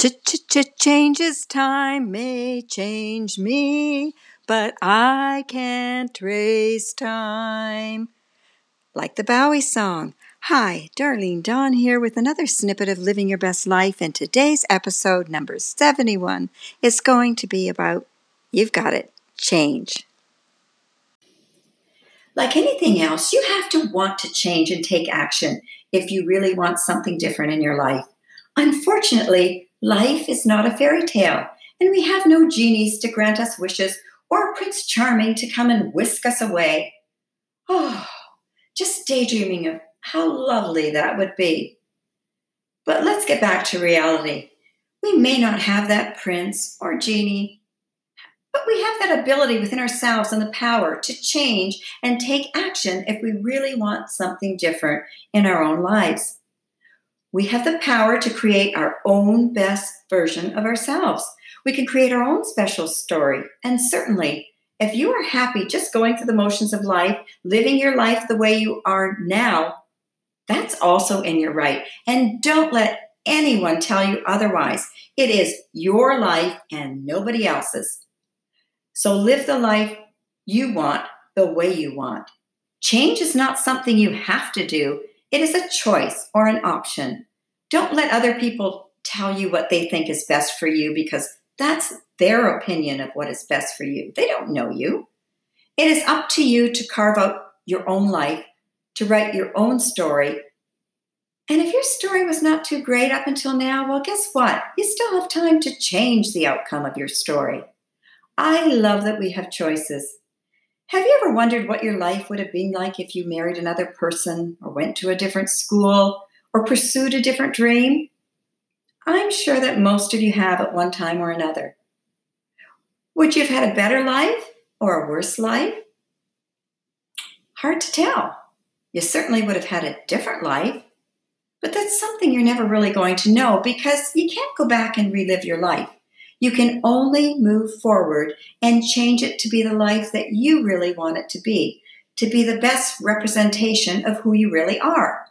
Ch changes time may change me, but I can't raise time. Like the Bowie song. Hi, Darlene Dawn here with another snippet of Living Your Best Life, and today's episode, number 71, is going to be about you've got it, change. Like anything else, you have to want to change and take action if you really want something different in your life. Unfortunately, life is not a fairy tale, and we have no genies to grant us wishes or Prince Charming to come and whisk us away. Oh, just daydreaming of how lovely that would be. But let's get back to reality. We may not have that prince or genie, but we have that ability within ourselves and the power to change and take action if we really want something different in our own lives. We have the power to create our own best version of ourselves. We can create our own special story. And certainly, if you are happy just going through the motions of life, living your life the way you are now, that's also in your right. And don't let anyone tell you otherwise. It is your life and nobody else's. So live the life you want the way you want. Change is not something you have to do, it is a choice or an option. Don't let other people tell you what they think is best for you because that's their opinion of what is best for you. They don't know you. It is up to you to carve out your own life, to write your own story. And if your story was not too great up until now, well, guess what? You still have time to change the outcome of your story. I love that we have choices. Have you ever wondered what your life would have been like if you married another person or went to a different school or pursued a different dream? I'm sure that most of you have at one time or another. Would you have had a better life or a worse life? Hard to tell. You certainly would have had a different life, but that's something you're never really going to know because you can't go back and relive your life. You can only move forward and change it to be the life that you really want it to be, to be the best representation of who you really are.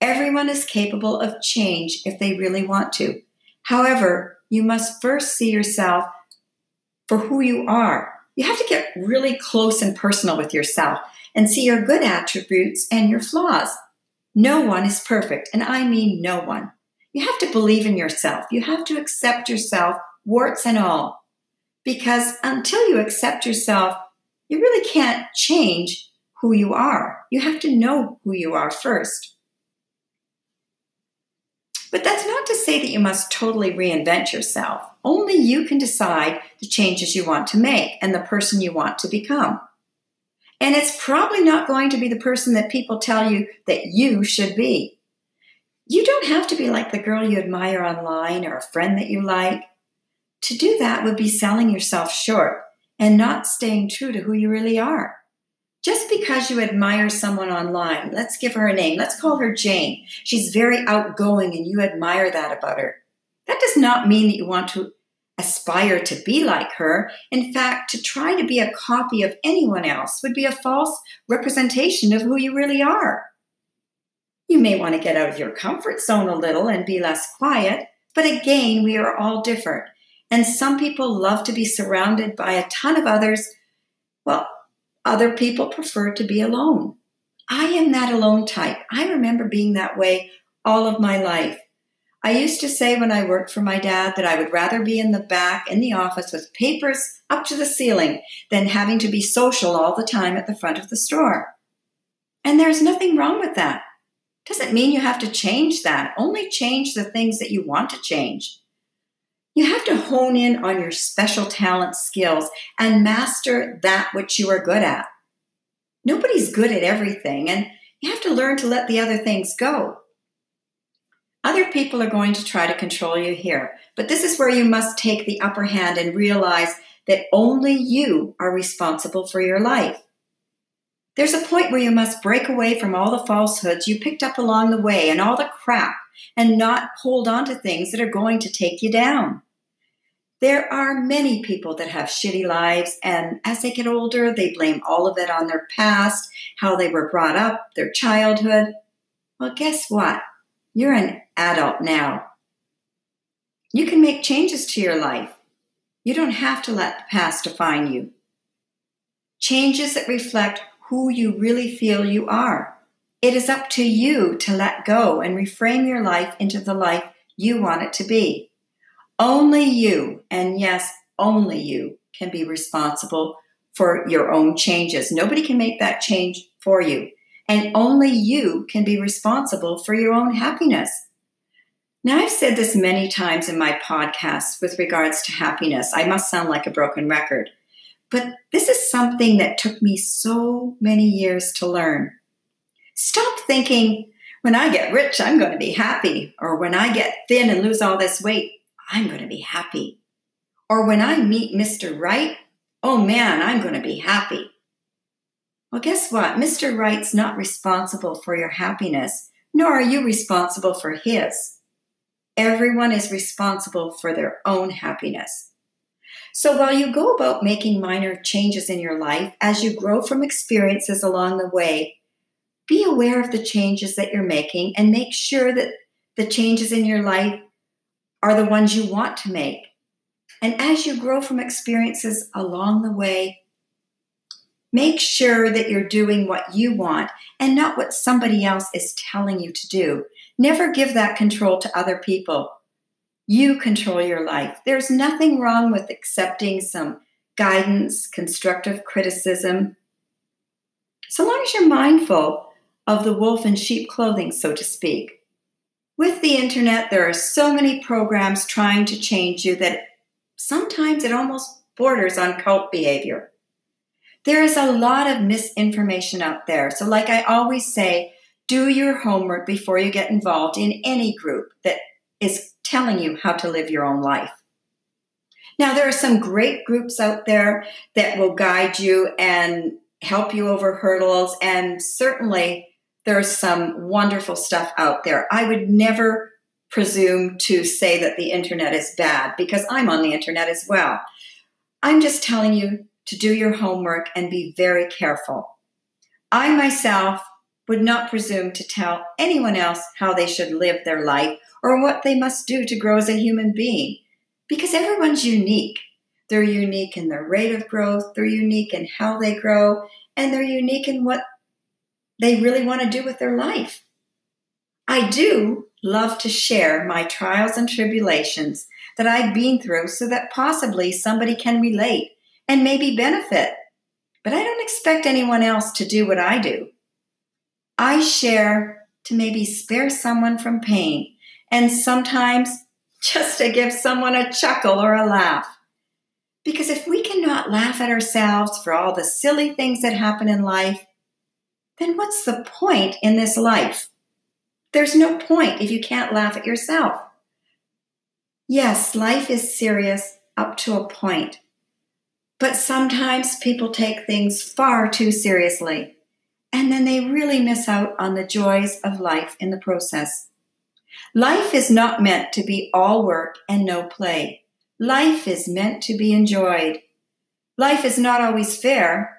Everyone is capable of change if they really want to. However, you must first see yourself for who you are. You have to get really close and personal with yourself and see your good attributes and your flaws. No one is perfect, and I mean no one. You have to believe in yourself. You have to accept yourself, warts and all. Because until you accept yourself, you really can't change who you are. You have to know who you are first. But that's not to say that you must totally reinvent yourself. Only you can decide the changes you want to make and the person you want to become. And it's probably not going to be the person that people tell you that you should be. You don't have to be like the girl you admire online or a friend that you like. To do that would be selling yourself short and not staying true to who you really are. Just because you admire someone online, let's give her a name. Let's call her Jane. She's very outgoing and you admire that about her. That does not mean that you want to aspire to be like her. In fact, to try to be a copy of anyone else would be a false representation of who you really are. You may want to get out of your comfort zone a little and be less quiet, but again, we are all different. And some people love to be surrounded by a ton of others. Well, other people prefer to be alone. I am that alone type. I remember being that way all of my life. I used to say when I worked for my dad that I would rather be in the back in the office with papers up to the ceiling than having to be social all the time at the front of the store. And there's nothing wrong with that. Doesn't mean you have to change that. Only change the things that you want to change. You have to hone in on your special talent skills and master that which you are good at. Nobody's good at everything, and you have to learn to let the other things go. Other people are going to try to control you here, but this is where you must take the upper hand and realize that only you are responsible for your life. There's a point where you must break away from all the falsehoods you picked up along the way and all the crap and not hold on to things that are going to take you down. There are many people that have shitty lives, and as they get older, they blame all of it on their past, how they were brought up, their childhood. Well, guess what? You're an adult now. You can make changes to your life. You don't have to let the past define you. Changes that reflect who you really feel you are. It is up to you to let go and reframe your life into the life you want it to be. Only you, and yes, only you, can be responsible for your own changes. Nobody can make that change for you. And only you can be responsible for your own happiness. Now, I've said this many times in my podcasts with regards to happiness. I must sound like a broken record. But this is something that took me so many years to learn. Stop thinking, when I get rich, I'm going to be happy. Or when I get thin and lose all this weight, I'm going to be happy. Or when I meet Mr. Right, oh man, I'm going to be happy. Well, guess what? Mr. Right's not responsible for your happiness, nor are you responsible for his. Everyone is responsible for their own happiness. So while you go about making minor changes in your life, as you grow from experiences along the way, be aware of the changes that you're making and make sure that the changes in your life are the ones you want to make. And as you grow from experiences along the way, make sure that you're doing what you want and not what somebody else is telling you to do. Never give that control to other people. You control your life. There's nothing wrong with accepting some guidance, constructive criticism, so long as you're mindful of the wolf in sheep clothing, so to speak. With the internet, there are so many programs trying to change you that sometimes it almost borders on cult behavior. There is a lot of misinformation out there. So, like I always say, do your homework before you get involved in any group that is telling you how to live your own life. Now, there are some great groups out there that will guide you and help you over hurdles, and certainly there's some wonderful stuff out there. I would never presume to say that the internet is bad because I'm on the internet as well. I'm just telling you to do your homework and be very careful. I myself would not presume to tell anyone else how they should live their life or what they must do to grow as a human being because everyone's unique. They're unique in their rate of growth, they're unique in how they grow, and they're unique in what they really want to do with their life. I do love to share my trials and tribulations that I've been through so that possibly somebody can relate and maybe benefit. But I don't expect anyone else to do what I do. I share to maybe spare someone from pain and sometimes just to give someone a chuckle or a laugh. Because if we cannot laugh at ourselves for all the silly things that happen in life, then what's the point in this life? There's no point if you can't laugh at yourself. Yes, life is serious up to a point, but sometimes people take things far too seriously, and then they really miss out on the joys of life in the process. Life is not meant to be all work and no play. Life is meant to be enjoyed. Life is not always fair,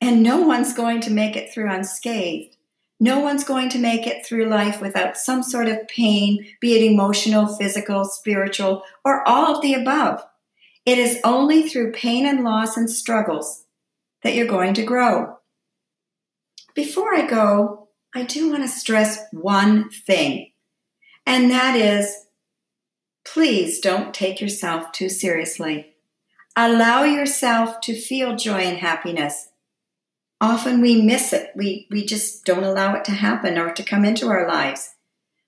and no one's going to make it through unscathed. No one's going to make it through life without some sort of pain, be it emotional, physical, spiritual, or all of the above. It is only through pain and loss and struggles that you're going to grow. Before I go, I do want to stress one thing, and that is please don't take yourself too seriously. Allow yourself to feel joy and happiness often we miss it. We, we just don't allow it to happen or to come into our lives.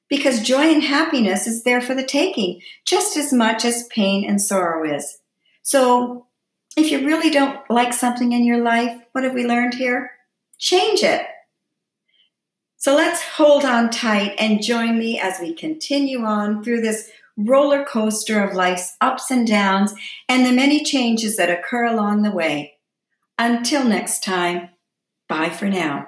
Because joy and happiness is there for the taking, just as much as pain and sorrow is. So, if you really don't like something in your life, what have we learned here? Change it. So, let's hold on tight and join me as we continue on through this roller coaster of life's ups and downs and the many changes that occur along the way. Until next time. Bye for now.